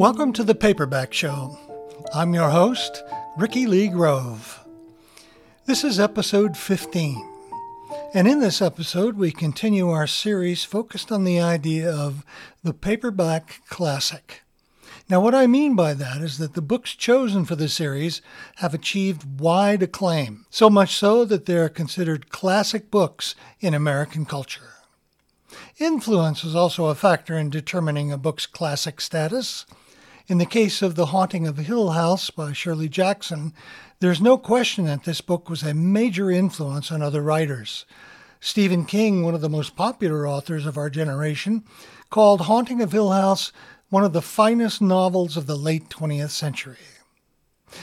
Welcome to the Paperback Show. I'm your host, Ricky Lee Grove. This is episode 15. And in this episode, we continue our series focused on the idea of the paperback classic. Now, what I mean by that is that the books chosen for the series have achieved wide acclaim, so much so that they are considered classic books in American culture. Influence is also a factor in determining a book's classic status. In the case of The Haunting of Hill House by Shirley Jackson, there's no question that this book was a major influence on other writers. Stephen King, one of the most popular authors of our generation, called Haunting of Hill House one of the finest novels of the late 20th century.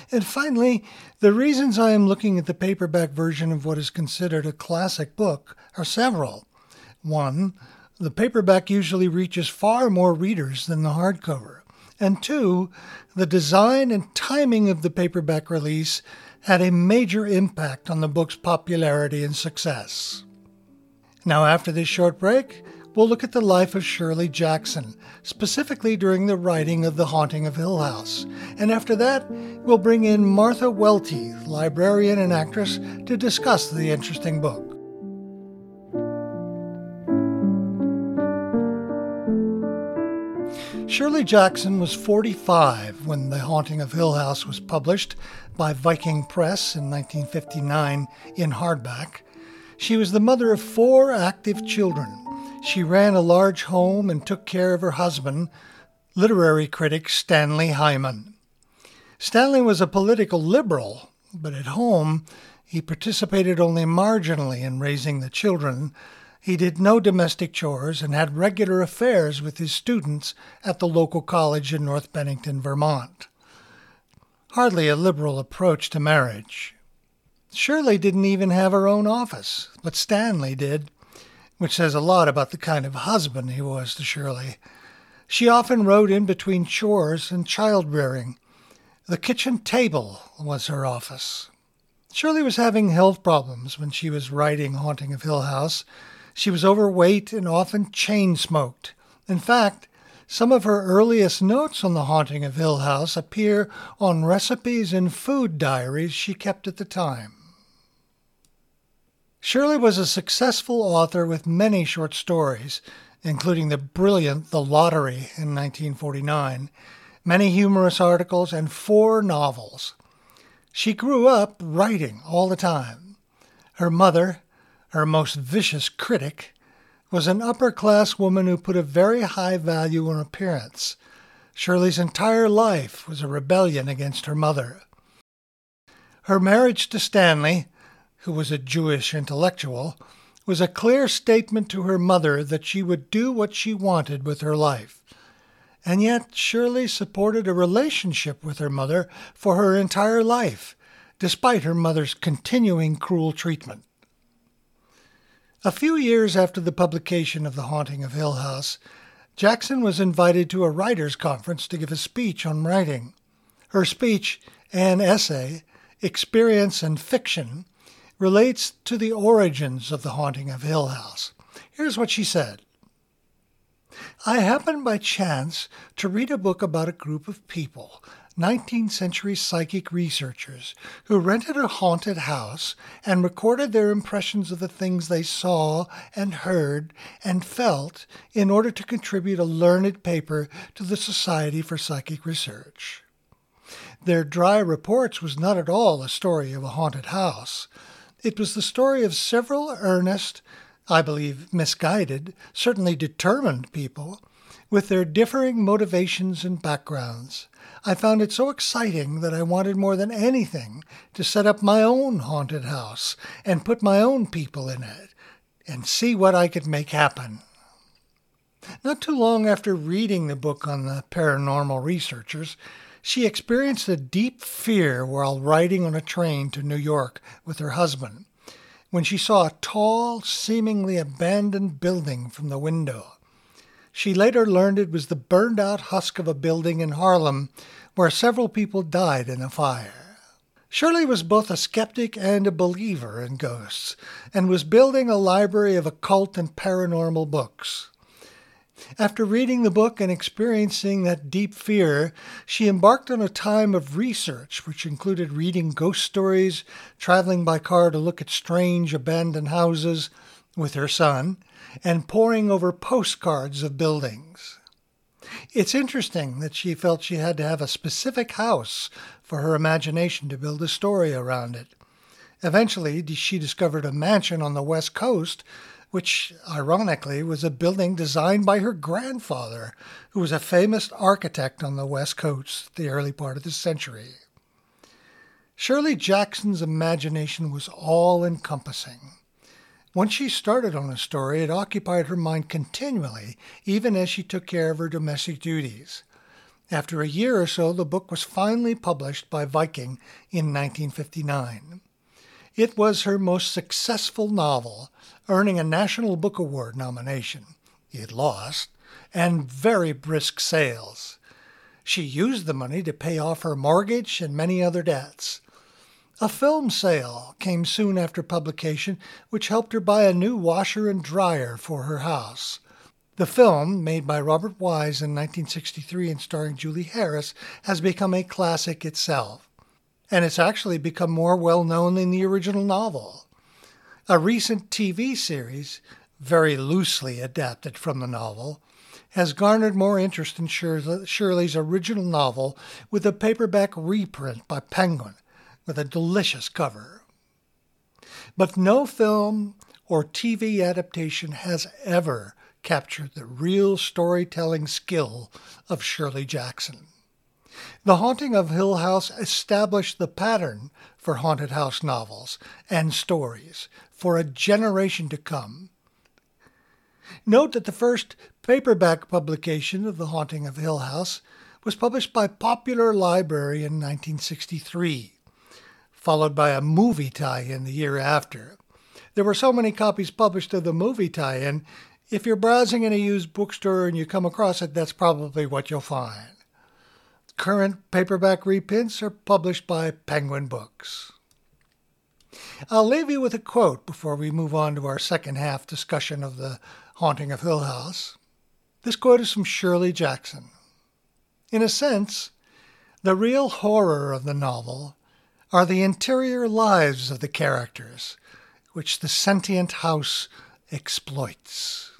And finally, the reasons I am looking at the paperback version of what is considered a classic book are several. One, the paperback usually reaches far more readers than the hardcover. And two, the design and timing of the paperback release had a major impact on the book's popularity and success. Now, after this short break, we'll look at the life of Shirley Jackson, specifically during the writing of The Haunting of Hill House. And after that, we'll bring in Martha Welty, librarian and actress, to discuss the interesting book. Shirley Jackson was 45 when The Haunting of Hill House was published by Viking Press in 1959 in hardback. She was the mother of four active children. She ran a large home and took care of her husband, literary critic Stanley Hyman. Stanley was a political liberal, but at home he participated only marginally in raising the children he did no domestic chores and had regular affairs with his students at the local college in North Bennington, Vermont. Hardly a liberal approach to marriage. Shirley didn't even have her own office, but Stanley did, which says a lot about the kind of husband he was to Shirley. She often rode in between chores and child rearing. The kitchen table was her office. Shirley was having health problems when she was writing Haunting of Hill House, she was overweight and often chain smoked. In fact, some of her earliest notes on the haunting of Hill House appear on recipes and food diaries she kept at the time. Shirley was a successful author with many short stories, including the brilliant The Lottery in 1949, many humorous articles, and four novels. She grew up writing all the time. Her mother, her most vicious critic, was an upper class woman who put a very high value on appearance. Shirley's entire life was a rebellion against her mother. Her marriage to Stanley, who was a Jewish intellectual, was a clear statement to her mother that she would do what she wanted with her life. And yet Shirley supported a relationship with her mother for her entire life, despite her mother's continuing cruel treatment. A few years after the publication of The Haunting of Hill House, Jackson was invited to a writers' conference to give a speech on writing. Her speech, an essay, Experience and Fiction, relates to the origins of The Haunting of Hill House. Here's what she said. I happened by chance to read a book about a group of people 19th century psychic researchers who rented a haunted house and recorded their impressions of the things they saw and heard and felt in order to contribute a learned paper to the Society for Psychic Research. Their dry reports was not at all a story of a haunted house. It was the story of several earnest, I believe misguided, certainly determined people with their differing motivations and backgrounds. I found it so exciting that I wanted more than anything to set up my own haunted house and put my own people in it and see what I could make happen. Not too long after reading the book on the paranormal researchers, she experienced a deep fear while riding on a train to New York with her husband when she saw a tall, seemingly abandoned building from the window. She later learned it was the burned out husk of a building in Harlem where several people died in a fire. Shirley was both a skeptic and a believer in ghosts, and was building a library of occult and paranormal books. After reading the book and experiencing that deep fear, she embarked on a time of research, which included reading ghost stories, traveling by car to look at strange abandoned houses with her son, and poring over postcards of buildings. It's interesting that she felt she had to have a specific house for her imagination to build a story around it. Eventually, she discovered a mansion on the West Coast which ironically was a building designed by her grandfather, who was a famous architect on the West Coast the early part of the century. Shirley Jackson's imagination was all encompassing. Once she started on a story, it occupied her mind continually, even as she took care of her domestic duties. After a year or so, the book was finally published by Viking in 1959. It was her most successful novel, earning a National Book Award nomination. It lost, and very brisk sales. She used the money to pay off her mortgage and many other debts. A film sale came soon after publication, which helped her buy a new washer and dryer for her house. The film, made by Robert Wise in 1963 and starring Julie Harris, has become a classic itself and it's actually become more well known than the original novel. A recent TV series, very loosely adapted from the novel, has garnered more interest in Shirley's original novel with a paperback reprint by Penguin with a delicious cover. But no film or TV adaptation has ever captured the real storytelling skill of Shirley Jackson. The Haunting of Hill House established the pattern for haunted house novels and stories for a generation to come. Note that the first paperback publication of The Haunting of Hill House was published by Popular Library in 1963, followed by a movie tie in the year after. There were so many copies published of the movie tie in, if you're browsing in a used bookstore and you come across it, that's probably what you'll find. Current paperback reprints are published by Penguin Books. I'll leave you with a quote before we move on to our second half discussion of the haunting of Hill House. This quote is from Shirley Jackson. In a sense, the real horror of the novel are the interior lives of the characters, which the sentient house exploits.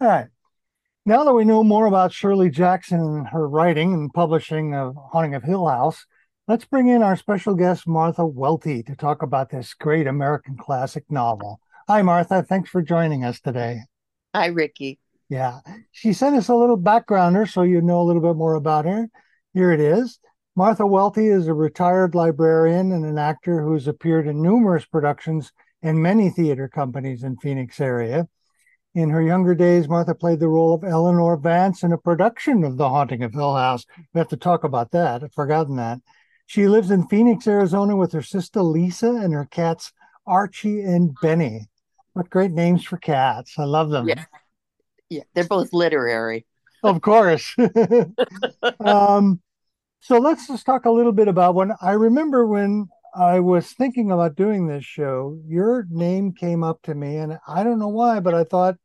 All right. Now that we know more about Shirley Jackson and her writing and publishing of Haunting of Hill House, let's bring in our special guest, Martha Welty, to talk about this great American classic novel. Hi, Martha. Thanks for joining us today. Hi, Ricky. Yeah. She sent us a little backgrounder so you know a little bit more about her. Here it is. Martha Welty is a retired librarian and an actor who's appeared in numerous productions in many theater companies in Phoenix area. In her younger days, Martha played the role of Eleanor Vance in a production of The Haunting of Hill House. We have to talk about that. I've forgotten that. She lives in Phoenix, Arizona with her sister Lisa and her cats Archie and Benny. What great names for cats. I love them. Yeah, yeah they're both literary. Of course. um, so let's just talk a little bit about when I remember when I was thinking about doing this show, your name came up to me, and I don't know why, but I thought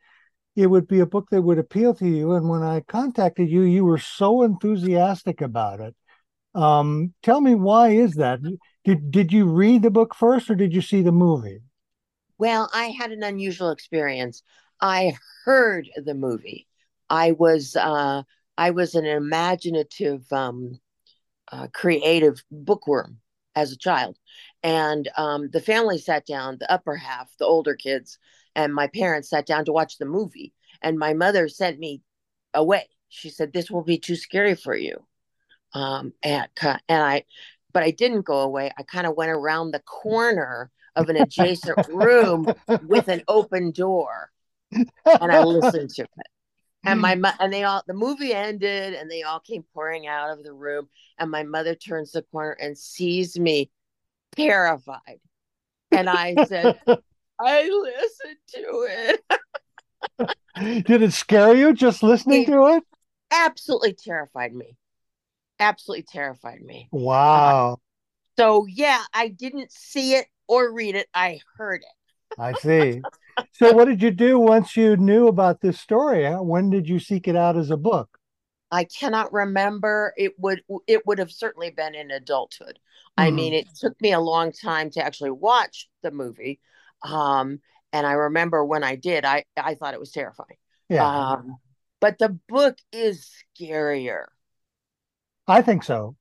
it would be a book that would appeal to you. And when I contacted you, you were so enthusiastic about it. Um, tell me why is that? Did did you read the book first, or did you see the movie? Well, I had an unusual experience. I heard the movie. I was uh, I was an imaginative, um, uh, creative bookworm as a child. And um, the family sat down, the upper half, the older kids, and my parents sat down to watch the movie. And my mother sent me away. She said, This will be too scary for you. Um, and, and I, but I didn't go away. I kind of went around the corner of an adjacent room with an open door and I listened to it and my and they all the movie ended and they all came pouring out of the room and my mother turns the corner and sees me terrified and i said i listened to it Did it scare you just listening It- to it? Absolutely terrified me. Absolutely terrified me. Wow. So yeah, I didn't see it or read it. I heard it. I see. So, what did you do once you knew about this story? When did you seek it out as a book? I cannot remember. It would it would have certainly been in adulthood. I Mhm. mean, it took me a long time to actually watch the movie. Um, and I remember when I did, I I thought it was terrifying. Yeah, Um, but the book is scarier. I think so.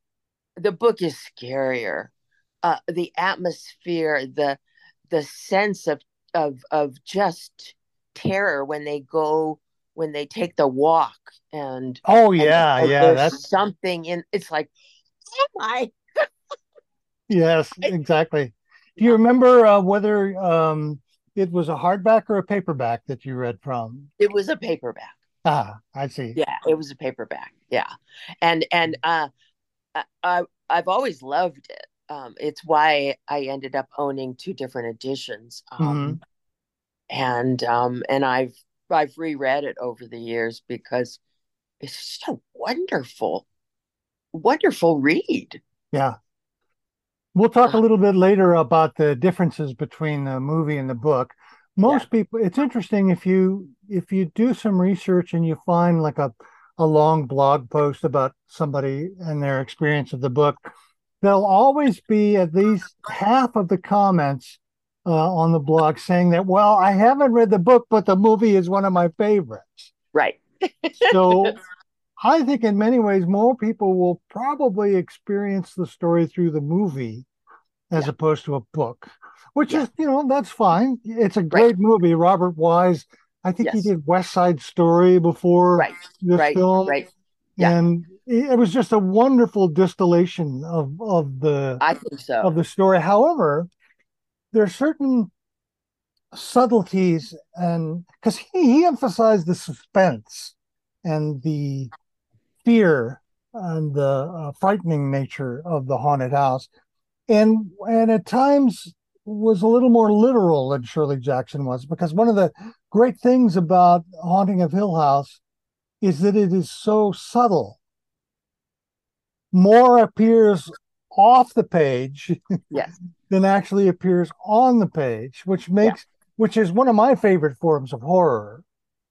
The book is scarier. Uh, the atmosphere, the the sense of of of just terror when they go when they take the walk and Oh, yeah, and yeah. there's That's something in it's like oh my yes, exactly. Do you remember uh, whether um, it was a hardback or a paperback that you read from? it was a paperback Ah, I see. yeah it was a paperback yeah. And and uh I, i've always loved it. Um it's why i ended up owning two different editions um and um and i've i've reread it over the years because it's just a wonderful wonderful read. Yeah. We'll talk a little bit later about the differences between the movie and the book. Most people, it's interesting if you if you do some research and you find like a a long blog post about somebody and their experience of the book, there'll always be at least half of the comments uh, on the blog saying that, well, I haven't read the book, but the movie is one of my favorites. right So I think in many ways, more people will probably experience the story through the movie as Yeah. opposed to a book, which Yeah. is, you know, that's fine. It's a great movie. Robert Wise, I think he did West Side Story before right this right film. right Yeah. And it it was just a wonderful distillation of, of the i think so of the story. However, there are certain subtleties and because he, he emphasized the suspense and the fear and the uh, frightening nature of the haunted house and and at times was a little more literal than Shirley Jackson was because one of the great things about Haunting of Hill House is that it is so subtle. More appears off the page yes than actually appears on the page, which makes which is one of my favorite forms of horror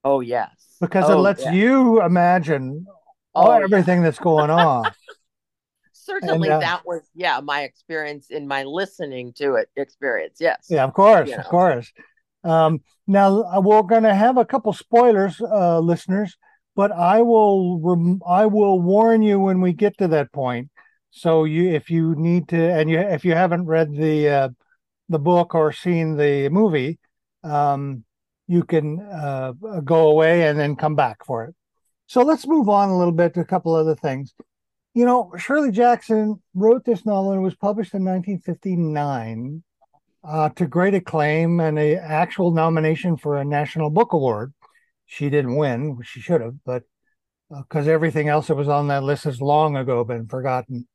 oh yes because it Oh, lets yeah. you imagine all Oh, yeah. everything that's going on. certainly uh, that was yeah my experience in my listening to it experience yes yeah, of course, of know. course. Um, now uh, we're going to have a couple spoilers, uh, listeners, but I will rem- I will warn you when we get to that point. So you, if you need to, and you if you haven't read the uh, the book or seen the movie, um, you can uh, go away and then come back for it. So let's move on a little bit to a couple other things. You know, Shirley Jackson wrote this novel and it was published in 1959 uh, to great acclaim and a actual nomination for a National Book Award. She didn't win, she should have, but because everything else that was on that list has long ago been forgotten.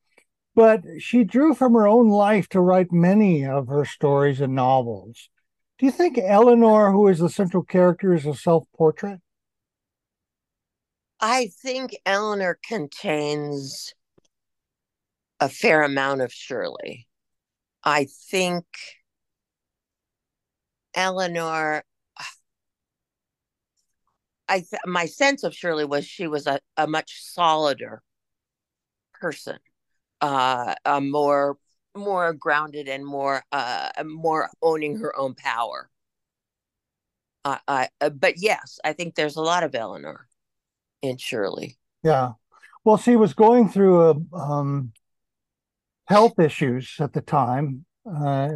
But she drew from her own life to write many of her stories and novels. Do you think Eleanor, who is the central character, is a self portrait? I think Eleanor contains a fair amount of Shirley. I think Eleanor, I th- my sense of Shirley was she was a, a much solider person, uh, a more more grounded and more uh more owning her own power. Uh, I, uh, but yes, I think there's a lot of Eleanor in Shirley. Yeah. Well, she was going through a, um, health issues at the time, uh,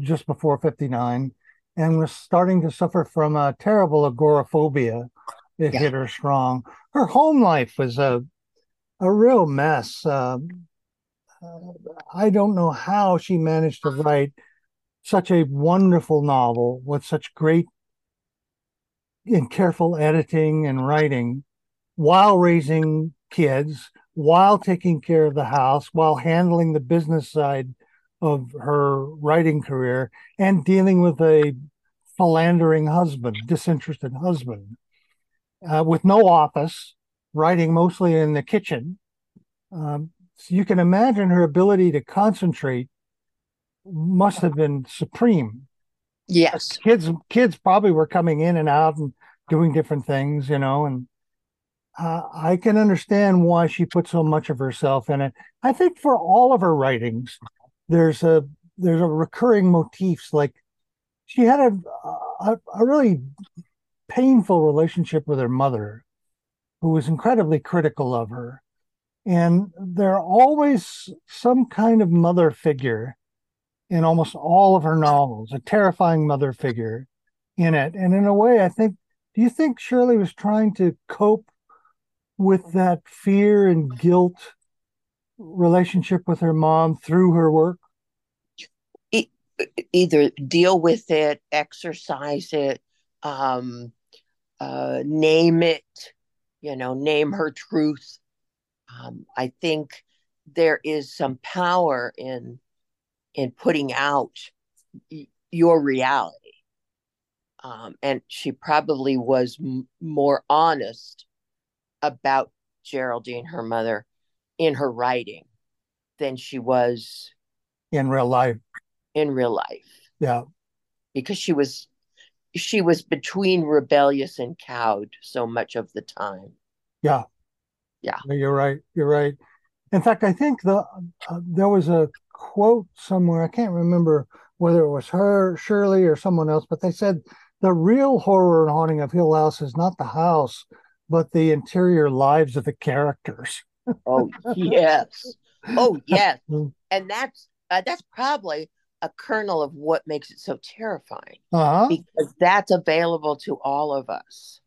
just before 59, and was starting to suffer from a terrible agoraphobia. It Yeah. hit her strong. Her home life was a a real mess. Um, uh, I don't know how she managed to write such a wonderful novel with such great and careful editing and writing while raising kids, while taking care of the house, while handling the business side of her writing career, and dealing with a philandering husband, disinterested husband, uh, with no office, writing mostly in the kitchen. Um, so you can imagine her ability to concentrate must have been supreme. Yes. Kids kids probably were coming in and out and doing different things, you know, and uh, I can understand why she put so much of herself in it. I think for all of her writings, there's a there's a recurring motifs like she had a, a, a really painful relationship with her mother, who was incredibly critical of her, and there always some kind of mother figure in almost all of her novels, a terrifying mother figure in it. And in a way, I think, do you think Shirley was trying to cope with that fear and guilt relationship with her mom through her work? Either deal with it, exorcise it, um, uh, name it, you know, name her truth. Um, I think there is some power in in putting out your reality. Um, and she probably was m- more honest about Geraldine, her mother, in her writing than she was in real life. In real life, yeah, because she was she was between rebellious and cowed so much of the time. Yeah, yeah, you're right. You're right. In fact, I think the uh, there was a quote somewhere. I can't remember whether it was her, Shirley, or someone else, but they said the real horror and haunting of Hill House is not the house, but the interior lives of the characters. oh yes, oh yes, mm. and that's uh, that's probably a kernel of what makes it so terrifying uh-huh. because that's available to all of us.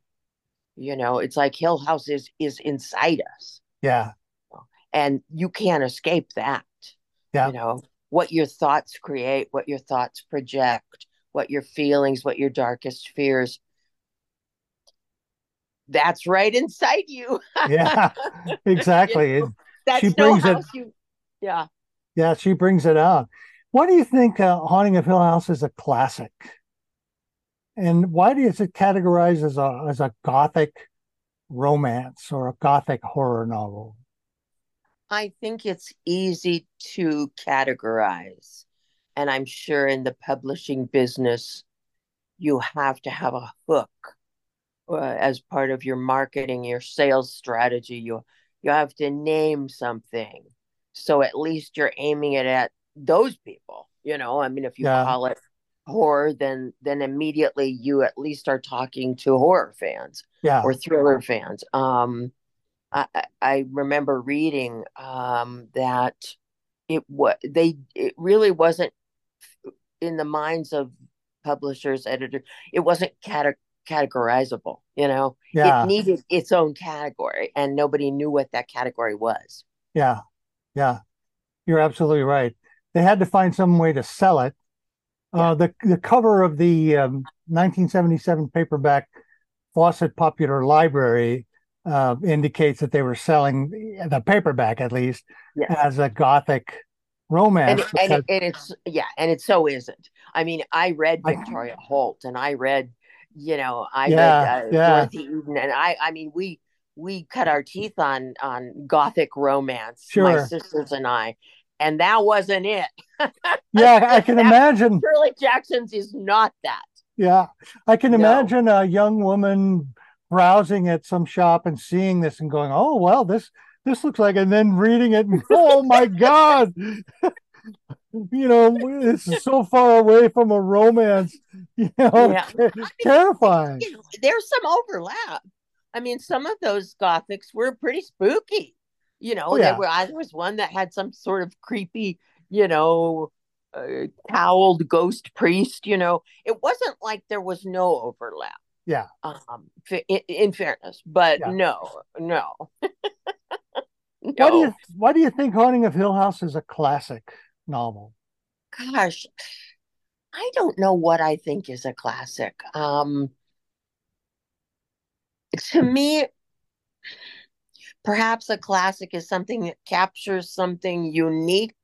You know, it's like Hill House is is inside us. Yeah, and you can't escape that. Yeah, you know what your thoughts create, what your thoughts project, what your feelings, what your darkest fears that's right inside you. yeah, exactly. you know, that's she brings no it. You, yeah. Yeah, she brings it out. Why do you think uh, Haunting of Hill House is a classic? And why is it categorized as a as a gothic romance or a gothic horror novel? I think it's easy to categorize. And I'm sure in the publishing business, you have to have a hook uh, as part of your marketing, your sales strategy. You you have to name something, so at least you're aiming it at those people. You know, I mean, if you yeah. call it horror, then then immediately you at least are talking to horror fans, yeah, or thriller fans. Um, I I remember reading um that it what they it really wasn't in the minds of publishers editors it wasn't cate- categorizable you know yeah. it needed its own category and nobody knew what that category was yeah yeah you're absolutely right they had to find some way to sell it uh, the the cover of the um, 1977 paperback Fawcett Popular Library uh, indicates that they were selling the paperback at least yes. as a gothic romance. And, because... and, and, it's yeah, and it so isn't. I mean, I read Victoria I, Holt, and I read you know, I yeah, read uh, yeah. Dorothy Eden, and I, I mean, we we cut our teeth on on gothic romance, sure. my sisters and I, and that wasn't it. yeah, I can imagine. Shirley Jackson's is not that. Yeah, I can no. imagine a young woman browsing at some shop and seeing this and going, "Oh well, this this looks like," and then reading it, and oh my god, you know, it's so far away from a romance, you know, yeah. ter- I mean, terrifying. You know, there's some overlap. I mean, some of those gothics were pretty spooky. You know, oh, yeah. there were there was one that had some sort of creepy, you know, uh, cowled ghost priest. You know, it wasn't like there was no overlap. Yeah. Um, in, in fairness, but yeah. no, no. no. Why do you Why do you think Haunting of Hill House is a classic? novel? Gosh, I don't know what I think is a classic. Um, to me, perhaps a classic is something that captures something unique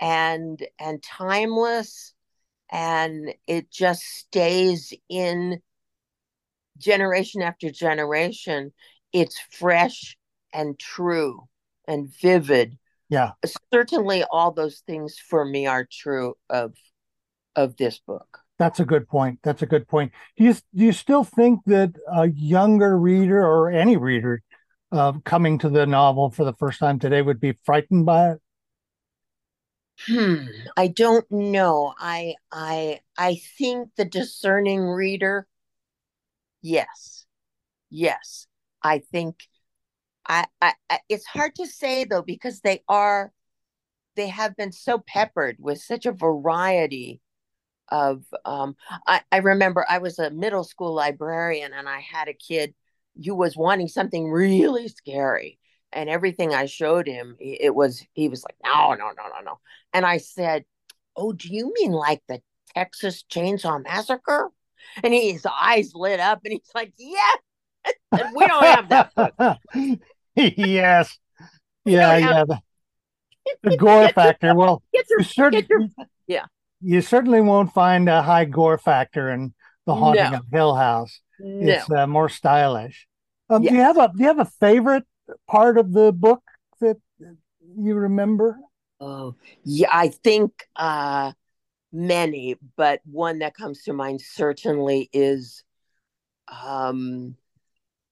and and timeless and it just stays in generation after generation. It's fresh and true and vivid. Yeah. Certainly all those things for me are true of of this book. That's a good point. That's a good point. Do you do you still think that a younger reader or any reader uh, coming to the novel for the first time today would be frightened by it? Hmm. I don't know. I I I think the discerning reader. Yes. Yes. I think I, I, I it's hard to say though because they are they have been so peppered with such a variety of um I, I remember I was a middle school librarian and I had a kid who was wanting something really scary and everything I showed him it was he was like no no no no no. And I said oh do you mean like the Texas Chainsaw Massacre? And he, his eyes lit up and he's like yeah we don't have that yes. Yeah yeah the, the gore factor. Well your, you certain, your, yeah. you certainly won't find a high gore factor in the haunting No. of Hill House. No It's uh, more stylish. Um, Do you have a Do you have a favorite part of the book that you remember? Oh, yeah, I think uh many, but one that comes to mind certainly is um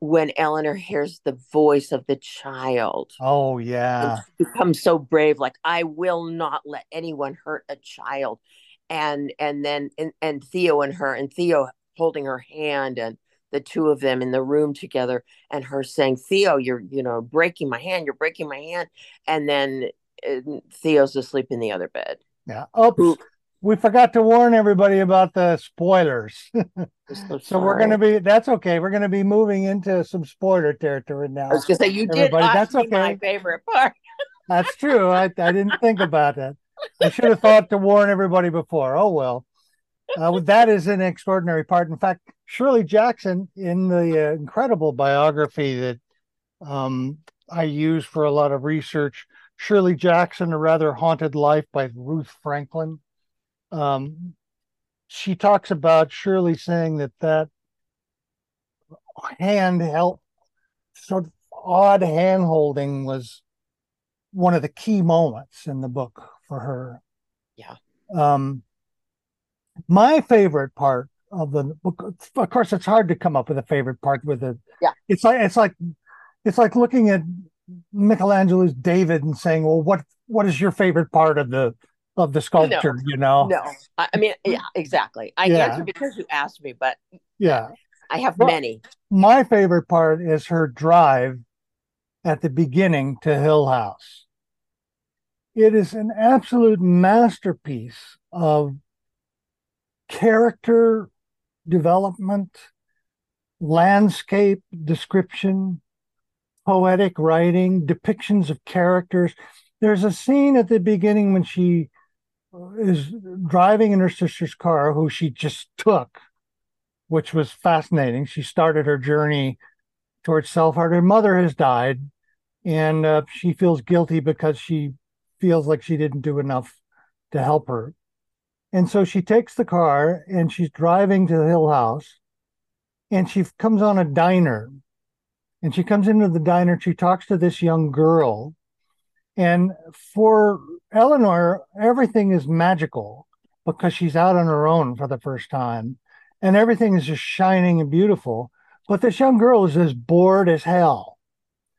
when Eleanor hears the voice of the child Oh yeah, becomes so brave, like I will not let anyone hurt a child. And and then and, and Theo and her and Theo holding her hand and the two of them in the room together and her saying, Theo, you're you know breaking my hand, you're breaking my hand. And then uh, Theo's asleep in the other bed. yeah. Oops, Ooh. we forgot to warn everybody about the spoilers. So so we're going to be. That's okay. We're going to be moving into some spoiler territory now. I was gonna say you did Everybody, ask that's me my favorite part. That's true. I, I didn't think about that. I should have thought to warn everybody before. Oh well. Uh, that is an extraordinary part. In fact, Shirley Jackson, in the uh, incredible biography that um, I use for a lot of research, Shirley Jackson, A Rather Haunted Life by Ruth Franklin. Um, she talks about Shirley saying that that handheld, sort of odd hand holding was one of the key moments in the book for her. Yeah. Um, my favorite part of the book, of course, it's hard to come up with a favorite part with it. Yeah. It's like it's like it's like looking at Michelangelo's David and saying, "Well, what what is your favorite part of the of the sculpture?" You know? No, I, I mean, yeah, exactly. I Yeah. answered because you asked me, but Yeah. I have Well- many. My favorite part is her drive at the beginning to Hill House. It is an absolute masterpiece of character development, landscape description, poetic writing, depictions of characters. There's a scene at the beginning when she is driving in her sister's car, who she just took, which was fascinating. She started her journey towards self harm. Her mother has died, and uh, she feels guilty because she feels like she didn't do enough to help her. And so she takes the car and she's driving to the Hill House, and she comes on a diner. And she comes into the diner. She talks to this young girl, and for Eleanor, everything is magical because she's out on her own for the first time, and everything is just shining and beautiful. But this young girl is as bored as hell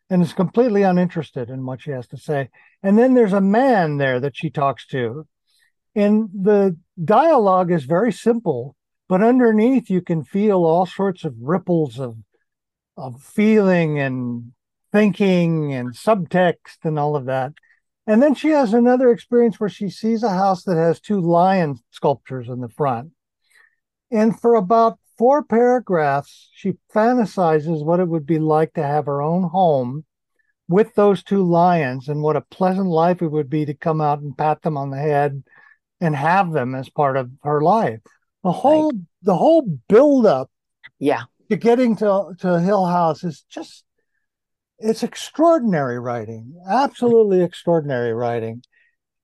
and is completely uninterested in what she has to say. And then there's a man there that she talks to. And the dialogue is very simple, but underneath you can feel all sorts of ripples of of feeling and thinking and subtext and all of that. And then she has another experience where she sees a house that has two lion sculptures in the front. And for about four paragraphs, she fantasizes what it would be like to have her own home with those two lions and what a pleasant life it would be to come out and pat them on the head and have them as part of her life. The whole the whole build up Yeah. to getting to to Hill House is just it's extraordinary writing, absolutely extraordinary writing.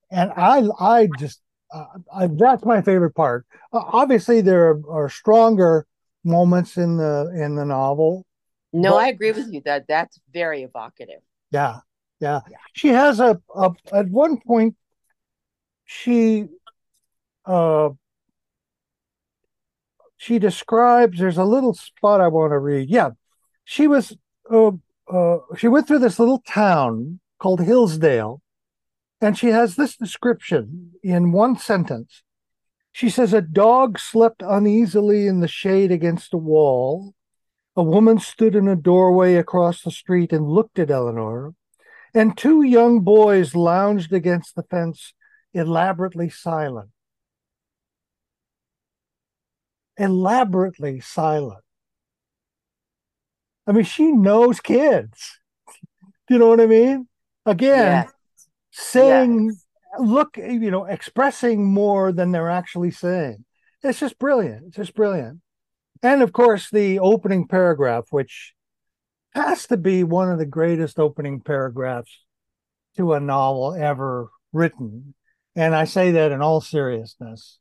And I I just uh, I, that's my favorite part. Uh, obviously, there are, are, stronger moments in the in the novel. No, but, I agree with you that that's very evocative. Yeah, yeah. yeah. She has a, a at one point she uh she describes there's a little spot I want to read. Yeah, she was uh, uh, she went through this little town called Hillsdale, and she has this description in one sentence. She says a dog slept uneasily in the shade against a wall. A woman stood in a doorway across the street and looked at Eleanor, and two young boys lounged against the fence, elaborately silent elaborately silent. I mean, she knows kids. Do you know what I mean? Again, yes. saying, yes. look, you know, expressing more than they're actually saying. It's just brilliant. It's just brilliant. And of course, the opening paragraph, which has to be one of the greatest opening paragraphs to a novel ever written. And I say that in all seriousness.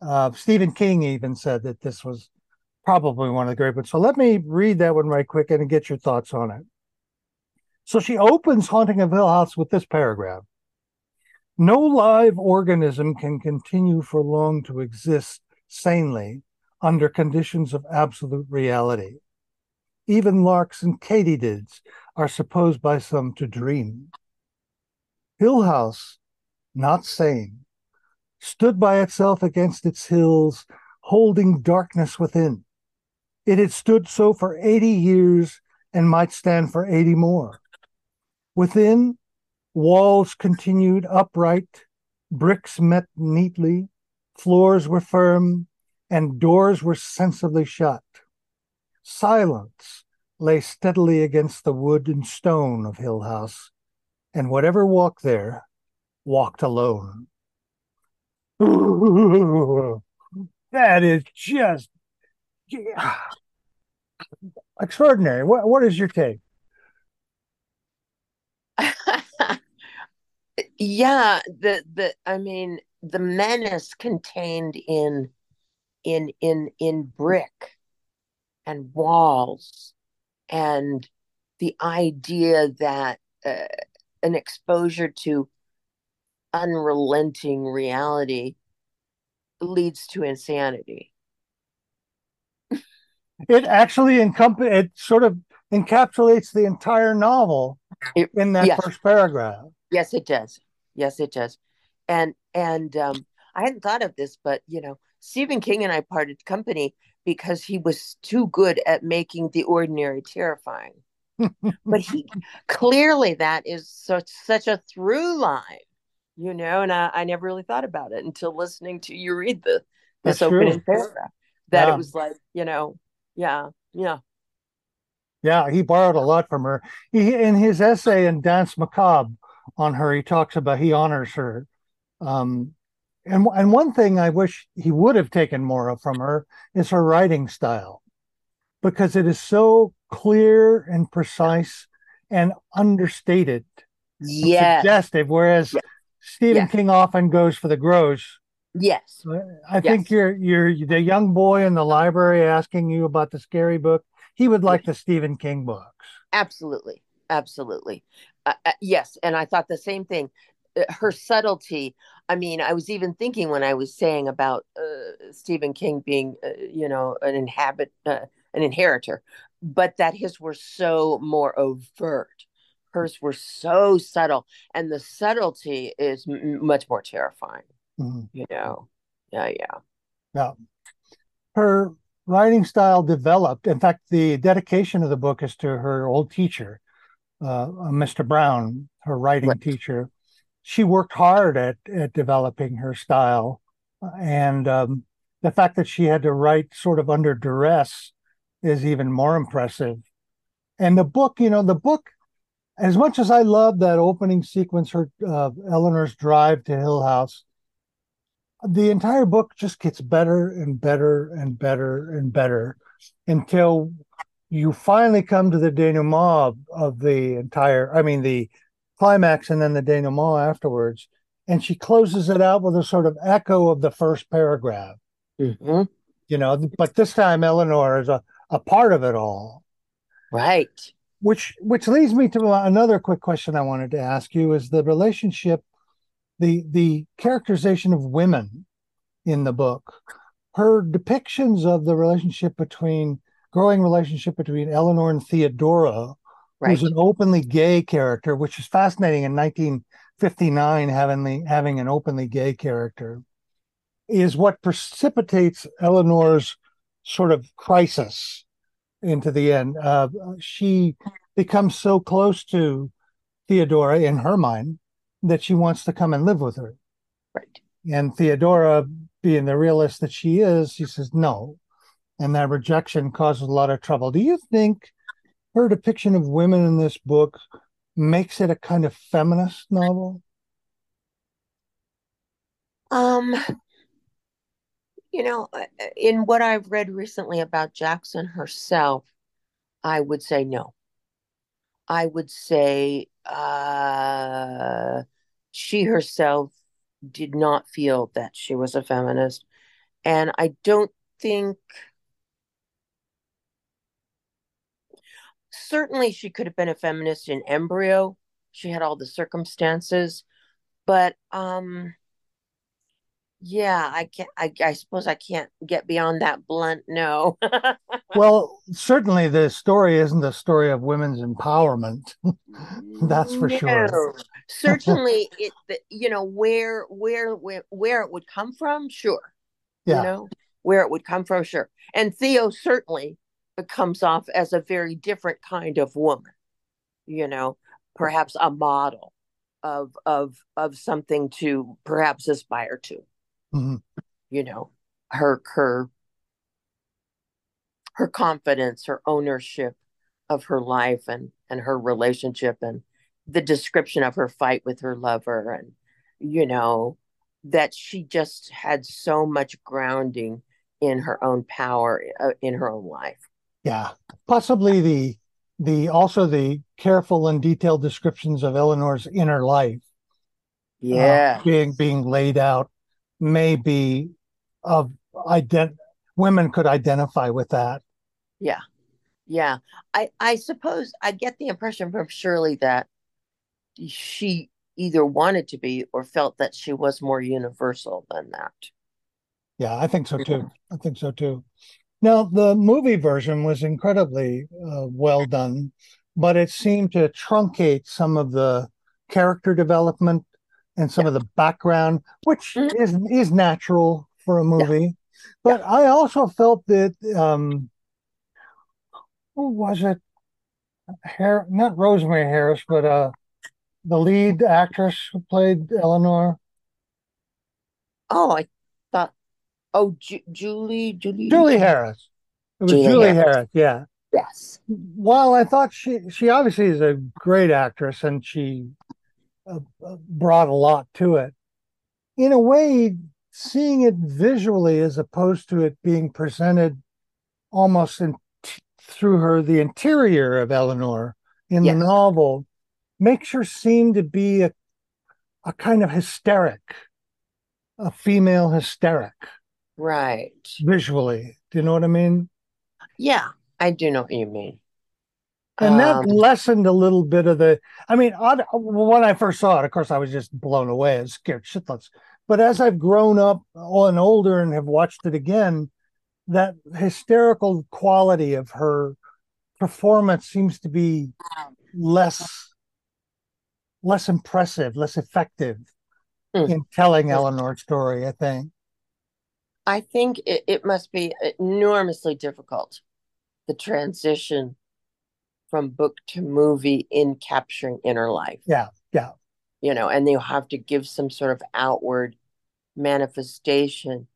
Uh, Stephen King even said that this was probably one of the great ones. So let me read that one right quick and get your thoughts on it. So she opens Haunting of Hill House with this paragraph. No live organism can continue for long to exist sanely under conditions of absolute reality. Even larks and katydids are supposed by some to dream. Hill House, not sane, stood by itself against its hills, holding darkness within. It had stood so for 80 years and might stand for 80 more. Within, walls continued upright, bricks met neatly, floors were firm, and doors were sensibly shut. Silence lay steadily against the wood and stone of Hill House, and whatever walked there walked alone. that is just extraordinary. What what is your take? yeah, the the I mean the menace contained in in in in brick and walls and the idea that uh, an exposure to unrelenting reality leads to insanity. it actually encompass it sort of encapsulates the entire novel it, in that yes. first paragraph. Yes, it does. Yes, it does. And and um, I hadn't thought of this, but you know, Stephen King and I parted company because he was too good at making the ordinary terrifying. but he clearly that is such such a through line you know, and I, I never really thought about it until listening to you read the this That's opening true. paragraph. That yeah. it was like, you know, yeah, yeah. Yeah, he borrowed a lot from her. He in his essay in Danse Macabre on her, he talks about he honors her. Um, and and one thing I wish he would have taken more of from her is her writing style, because it is so clear and precise and understated, yeah, suggestive. Whereas yeah. Stephen yes. King often goes for the gross. Yes. I yes. think you're you're the young boy in the library asking you about the scary book. He would like yes. the Stephen King books. Absolutely. Absolutely. Uh, uh, yes, and I thought the same thing. Uh, her subtlety. I mean, I was even thinking when I was saying about uh, Stephen King being, uh, you know, an inhabit, uh, an inheritor, but that his were so more overt hers were so subtle and the subtlety is m- much more terrifying mm-hmm. you know? Yeah yeah. Yeah. Her writing style developed in fact the dedication of the book is to her old teacher uh, uh mr brown her writing right. teacher. She worked hard at, at developing her style and um, the fact that she had to write sort of under duress is even more impressive. And the book you know the book as much as I love that opening sequence, her uh, Eleanor's drive to Hill House, the entire book just gets better and better and better and better until you finally come to the denouement of, the entire. I mean, the climax and then the denouement afterwards, and she closes it out with a sort of echo of the first paragraph. hmm You know, but this time Eleanor is a, a part of it all. Right. Which which leads me to another quick question I wanted to ask you is the relationship, the the characterization of women in the book. Her depictions of the relationship between growing relationship between Eleanor and Theodora, Right. who's an openly gay character, which is fascinating in 1959 having the having an openly gay character, is what precipitates Eleanor's sort of crisis into the end. Uh, she becomes so close to Theodora in her mind that she wants to come and live with her. Right. And Theodora, being the realist that she is, she says no. And that rejection causes a lot of trouble. Do you think her depiction of women in this book makes it a kind of feminist novel? Um, you know, uh, in what I've read recently about Jackson herself, I would say no. I would say uh, she herself did not feel that she was a feminist. And I don't think, certainly she could have been a feminist in embryo. She had all the circumstances, but um, yeah, I can't, I, I suppose I can't get beyond that blunt no. Well, certainly the story isn't a story of women's empowerment. That's for sure. Certainly it you know where where where where it would come from, sure. yeah. You know, where it would come from, sure. And Theo certainly comes off as a very different kind of woman, you know, perhaps a model of of of something to perhaps aspire to, Mhm. you know, her her her confidence, her ownership of her life and and her relationship and the description of her fight with her lover and you know that she just had so much grounding in her own power uh, in her own life. Yeah. Possibly the the also the careful and detailed descriptions of Eleanor's inner life uh, Yeah. being being laid out may be of ident women could identify with that. Yeah. Yeah. I I suppose I get the impression from Shirley that she either wanted to be or felt that she was more universal than that. Yeah, I think so too. I think so too. Now, the movie version was incredibly uh, well done, but it seemed to truncate some of the character development and some of the background, which Mhm. is is natural for a movie. But I also felt that um, who was it? Har- not Rosemary Harris, but uh, the lead actress who played Eleanor, Oh, I thought oh Ju- Julie Julie Julie Harris. It was Julie Julie Harris. Harris, yeah. Yes. While I thought she she obviously is a great actress and she Uh, uh, brought a lot to it. In a way, seeing it visually as opposed to it being presented almost in, through her the interior of Eleanor in Yes. the novel makes her seem to be a a kind of hysteric, a female hysteric Right. visually. Do you know what I mean? Yeah, I do know what you mean. And that Um, lessened a little bit of the. I mean, I, when I first saw it, of course, I was just blown away and scared shitless. But as I've grown up and older and have watched it again, that hysterical quality of her performance seems to be less less impressive, less effective Hmm. in telling Eleanor's story. I think. I think it, it must be enormously difficult, the transition from book to movie in capturing inner life. Yeah, yeah. You know, and you have to give some sort of outward manifestation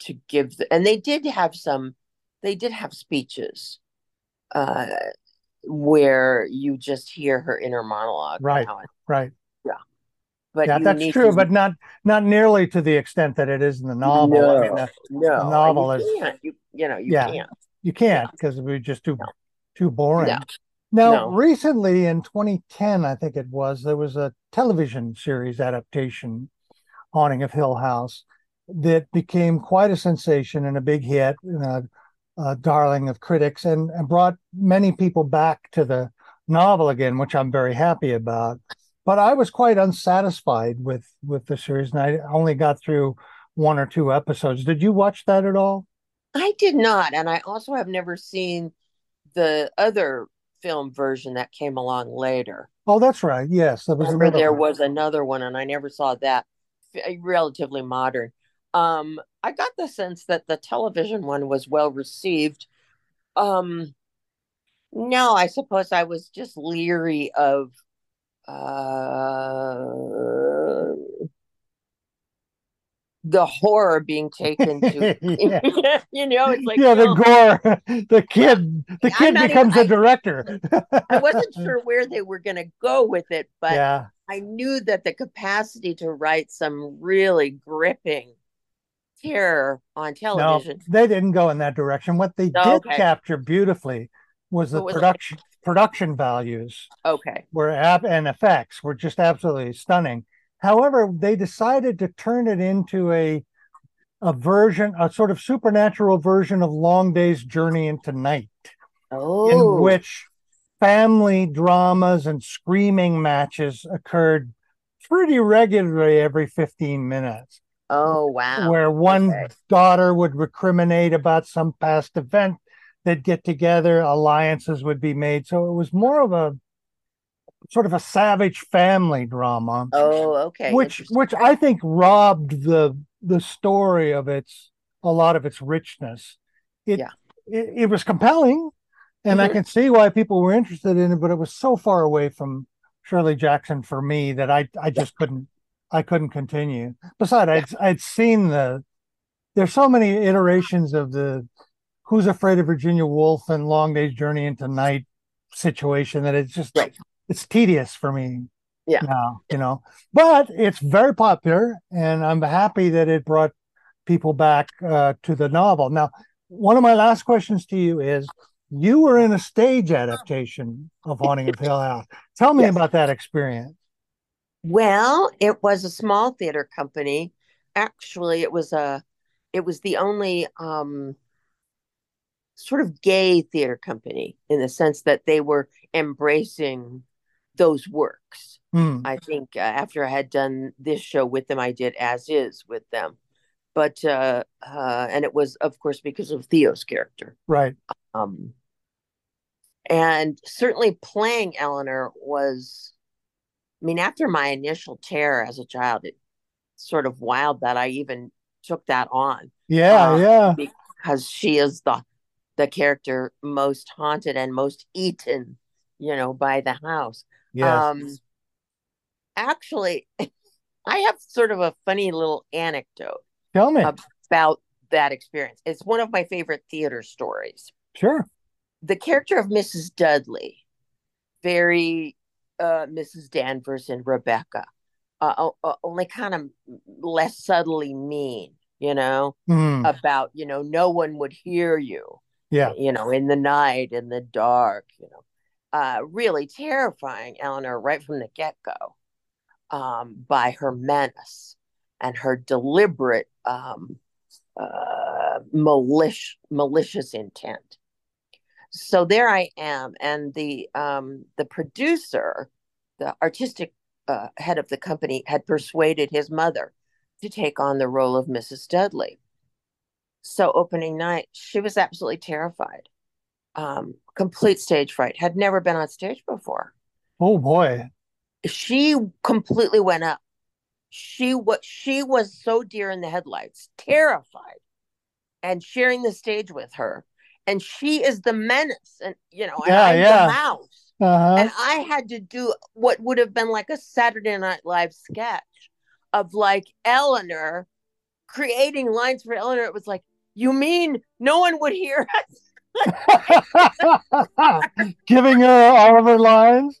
to give the, and they did have some, they did have speeches uh where you just hear her inner monologue Right. Right. But yeah, that's true, to- but not not nearly to the extent that it is in the novel. No, I mean, the, no, the novel you is- can't. You, you know, you Yeah. can't. you can't because would be just do No. Too boring. No. Now, No. recently in 2010, I think it was, there was a television series adaptation, Haunting of Hill House, that became quite a sensation and a big hit and a, a darling of critics and, and brought many people back to the novel again, which I'm very happy about. But I was quite unsatisfied with with the series, and I only got through one or two episodes. Did you watch that at all? I did not, and I also have never seen the other film version that came along later. Oh, that's right. Yes, there was Remember, another there one. was another one, and I never saw that. Relatively modern. Um, I got the sense that the television one was well received. Um, no, I suppose I was just leery of uh the horror being taken to you know it's like yeah, the no, gore. The kid, the kid becomes even- a director. I wasn't sure where they were going to go with it, but yeah, I knew that the capacity to write some really gripping terror on television no, they didn't go in that direction. What they Oh, did okay. capture beautifully was the was it? production production values Okay. were ab- and effects were just absolutely stunning. However, they decided to turn it into a a version, a sort of supernatural version of Long Day's Journey into Night. Oh, in which family dramas and screaming matches occurred pretty regularly every 15 minutes, oh wow. where one Okay. daughter would recriminate about some past event. They'd get together, alliances would be made. So it was more of a sort of a savage family drama, Oh, okay. which which I think robbed the the story of its a lot of its richness. It Yeah. it, it was compelling, and I Mhm. can see why people were interested in it, but it was so far away from Shirley Jackson for me that I I just couldn't I couldn't continue. Besides, I'd I'd seen the there's so many iterations of the Who's Afraid of Virginia Woolf and Long Day's Journey into Night situation that it's just Right. It's tedious for me Yeah. now, you know. But it's very popular, and I'm happy that it brought people back uh, to the novel. Now, one of my last questions to you is: You were in a stage adaptation of Haunting of Hill House. Tell me Yes. about that experience. Well, it was a small theater company. Actually, it was a it was the only um sort of gay theater company in the sense that they were embracing those works. Hmm. I think uh, after I had done this show with them, I did as is with them. But uh, uh, and it was of course because of Theo's character. Right. Um, and certainly playing Eleanor was, I mean, after my initial terror as a child, it sort of wild that I even took that on Yeah. Uh, yeah. because she is the the character most haunted and most eaten, you know, by the house. Yes. Um, actually, I have sort of a funny little anecdote Tell me. uh, about that experience. It's one of my favorite theater stories. sure. The character of Mrs. Dudley, very uh, Mrs. Danvers and Rebecca, uh, o- only kind of less subtly mean, you know, Hmm. about, you know, no one would hear you, yeah. you know, in the night, in the dark, you know, uh, really terrifying Eleanor right from the get go um, by her menace and her deliberate, um, uh, malicious, malicious intent. So there I am, and the um, the producer, the artistic uh, head of the company, had persuaded his mother to take on the role of Mrs. Dudley. So opening night, she was absolutely terrified, um, complete stage fright. Had never been on stage before. Oh boy. She completely went up. She what she was so deer in the headlights, terrified, and sharing the stage with her. And she is the menace, and you know, and Yeah, I'm yeah. the mouse. Uh-huh. And I had to do what would have been like a Saturday Night Live sketch of like Eleanor creating lines for Eleanor. It was like, you mean no one would hear us? Giving her all of her lines.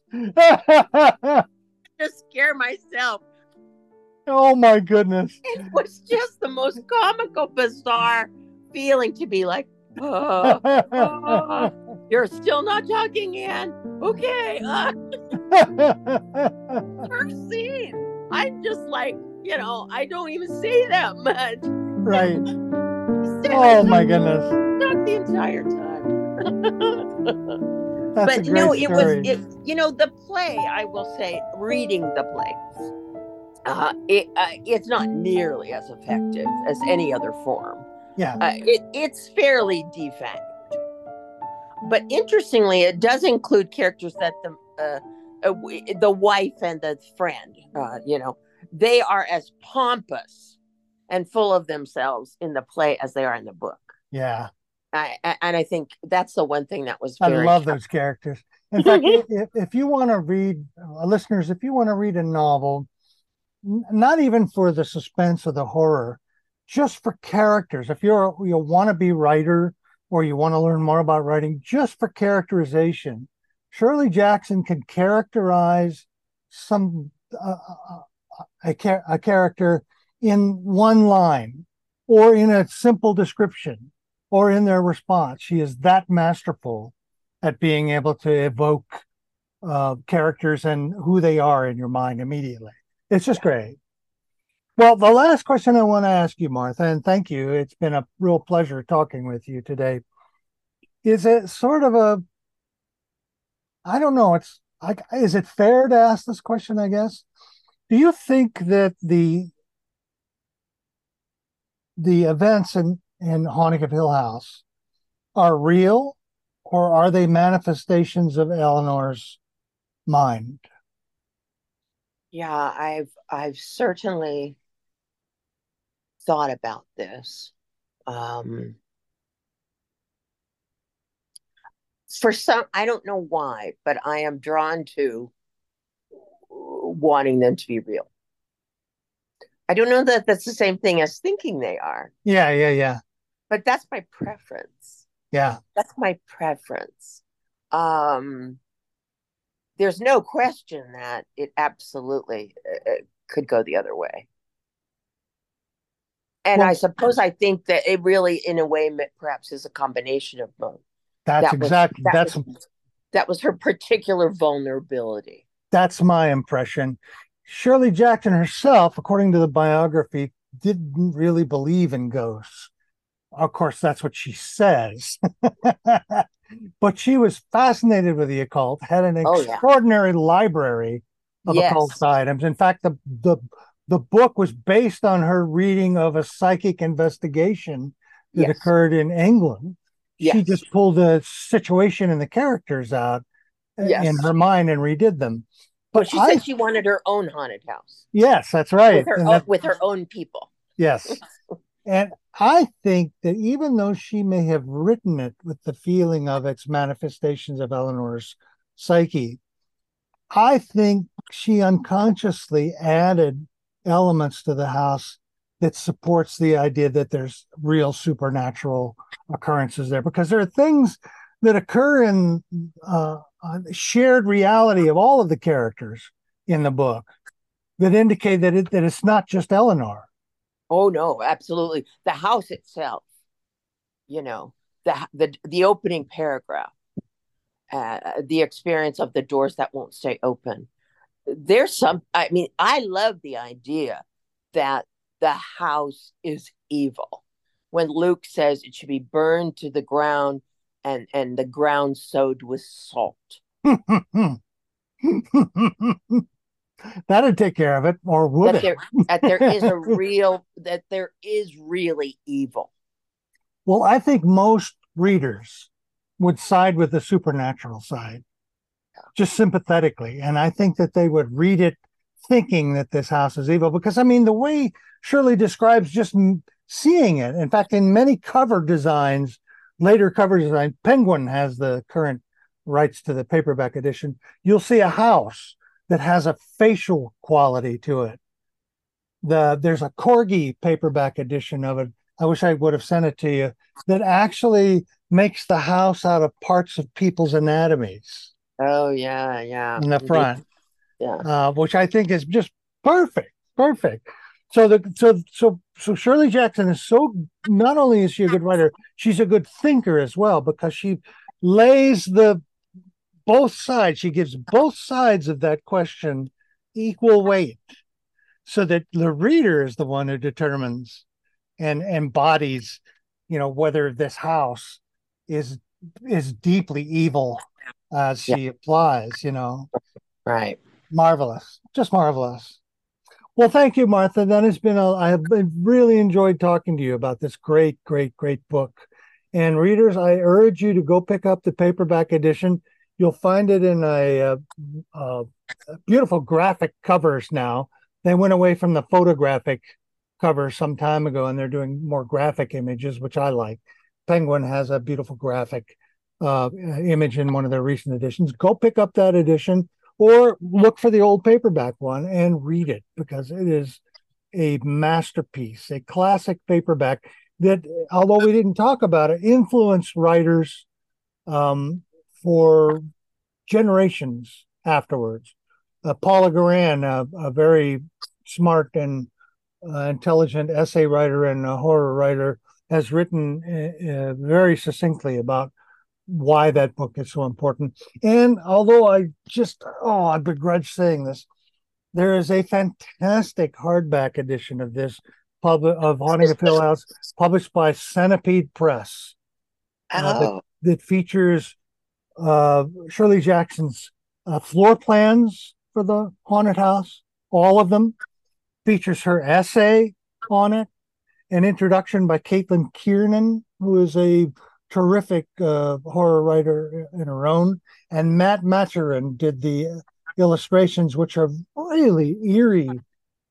Just scare myself. oh my goodness. It was just the most comical, bizarre feeling to be like, oh, oh. You're still not talking, Anne. Okay. Uh, first scene. I'm just like, you know, I don't even say that much. right. Oh my goodness. Not the entire time. but no, it was it. You know, the play. I will say, reading the play, uh, it uh, it's not nearly as effective as any other form. Yeah, uh, it, it's fairly defanged. But interestingly, it does include characters that the uh, uh, the wife and the friend, uh, you know, they are as pompous and full of themselves in the play as they are in the book. Yeah. I, and I think that's the one thing that was. I love those characters. In fact, if, if you want to read, uh, listeners, if you want to read a novel, n- not even for the suspense or the horror, just for characters. If you're you want to be writer or you want to learn more about writing, just for characterization, Shirley Jackson can characterize some uh, uh, uh a, a character in one line or in a simple description or in their response. She is that masterful at being able to evoke uh, characters and who they are in your mind immediately. It's just great. Well, the last question I want to ask you, Martha, and thank you. It's been a real pleasure talking with you today. Is it sort of a, I don't know, it's like, is it fair to ask this question, I guess? Do you think that the the events in in Haunting of Hill House are real or are they manifestations of Eleanor's mind? Yeah, I've I've certainly thought about this. Um, for some, I don't know why, but I am drawn to wanting them to be real. I don't know that that's the same thing as thinking they are. Yeah, yeah, yeah but that's my preference. Yeah. That's my preference. Um, there's no question that it absolutely uh, uh could go the other way. And well, I suppose I think that it really, in a way, perhaps is a combination of both. That's that exactly that that's was, that was her particular vulnerability. That's my impression. Shirley Jackson herself, according to the biography, didn't really believe in ghosts. Of course, that's what she says. but she was fascinated with the occult, had an oh, extraordinary yeah. library of yes. occult items. In fact, the, the the book was based on her reading of a psychic investigation that yes. occurred in England. Yes. She just pulled the situation and the characters out uh, yes. in her mind and redid them. But she I, said she wanted her own haunted house. Yes, that's right. With her, own, with her own people. Yes. And I think that even though she may have written it with the feeling of its manifestations of Eleanor's psyche, I think she unconsciously added elements to the house that supports the idea that there's real supernatural occurrences there because there are things that occur in uh, shared reality of all of the characters in the book that indicate that it, that it's not just Eleanor. Oh no, absolutely. The house itself, you know, the the the opening paragraph, uh, the experience of the doors that won't stay open. There's some. I mean, I love the idea that the house is evil. When Luke says it should be burned to the ground and and the ground sowed with salt. That'd take care of it, or would that it? There, that there is a real that there is really evil. Well, I think most readers would side with the supernatural side, just sympathetically, and I think that they would read it thinking that this house is evil because I mean the way Shirley describes just seeing it. In fact, in many cover designs, later covers design, Penguin has the current rights to the paperback edition. You'll see a house that has a facial quality to it. The there's a corgi paperback edition of it. I wish I would have sent it to you. That actually makes the house out of parts of people's anatomies. Oh yeah, yeah. In the front, yeah. Uh, which I think is just perfect, perfect. So the so so so Shirley Jackson is so not only is she a good writer, she's a good thinker as well because she lays the both sides. She gives both sides of that question equal weight, so that the reader is the one who determines and embodies, you know, whether this house is is deeply evil as she yeah. applies. You know, right? Marvelous, just marvelous. Well, thank you, Martha. That has been a, I have really enjoyed talking to you about this great, great, great book. And readers, I urge you to go pick up the paperback edition. You'll find it in a, a, a beautiful graphic covers now. They went away from the photographic cover some time ago, and they're doing more graphic images, which I like. Penguin has a beautiful graphic uh, image in one of their recent editions. Go pick up that edition or look for the old paperback one and read it because it is a masterpiece, a classic paperback that, although we didn't talk about it, influenced writers um, for generations afterwards. Uh, Paula Guran, a, a, very smart and uh, intelligent essay writer and horror writer, has written uh, uh very succinctly about why that book is so important. And although I just, oh, I begrudge saying this, there is a fantastic hardback edition of this pub of Haunting of Hill House, published by Centipede Press. Uh, that, oh. that, features uh, Shirley Jackson's uh, floor plans for the haunted house, all of them. Features her essay on it, an introduction by Caitlin Kiernan, who is a terrific uh, horror writer in her own. And Matt Mahurin did the illustrations, which are really eerie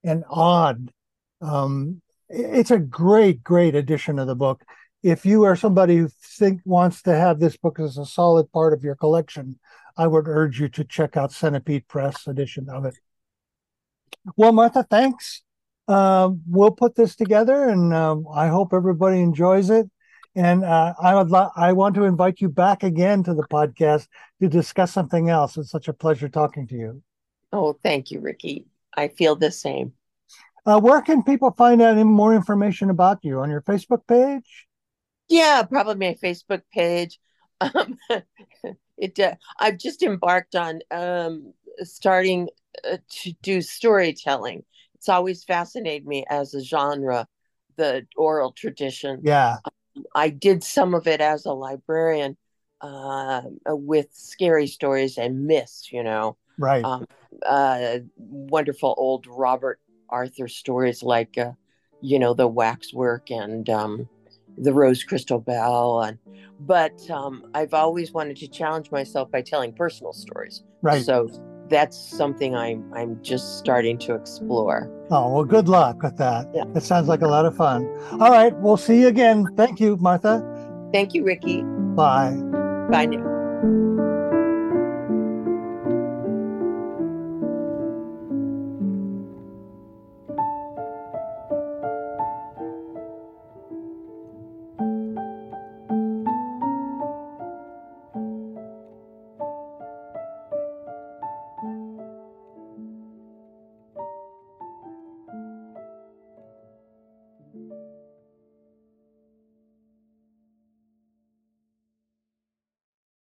and odd. Um, it's a great, great edition of the book. If you are somebody who think wants to have this book as a solid part of your collection, I would urge you to check out Centipede Press edition of it. Well, Martha, thanks. Uh, we'll put this together, and um, I hope everybody enjoys it. And uh, I would lo- I want to invite you back again to the podcast to discuss something else. It's such a pleasure talking to you. Oh, thank you, Ricky. I feel the same. Uh, where can people find out any more information about you on your Facebook page? Yeah, probably my Facebook page. Um, it uh, I've just embarked on um, starting uh, to do storytelling. It's always fascinated me as a genre, the oral tradition. Yeah. I did some of it as a librarian uh, with scary stories and myths, you know. Right. Um, uh, wonderful old Robert Arthur stories like, uh, you know, the waxwork and um, the rose crystal bell. And, but um, I've always wanted to challenge myself by telling personal stories. Right. So that's something I'm I'm just starting to explore. Oh well, good luck with that. Yeah. It sounds like a lot of fun. All right, we'll see you again. Thank you, Martha. Thank you, Ricky. Bye. Bye now.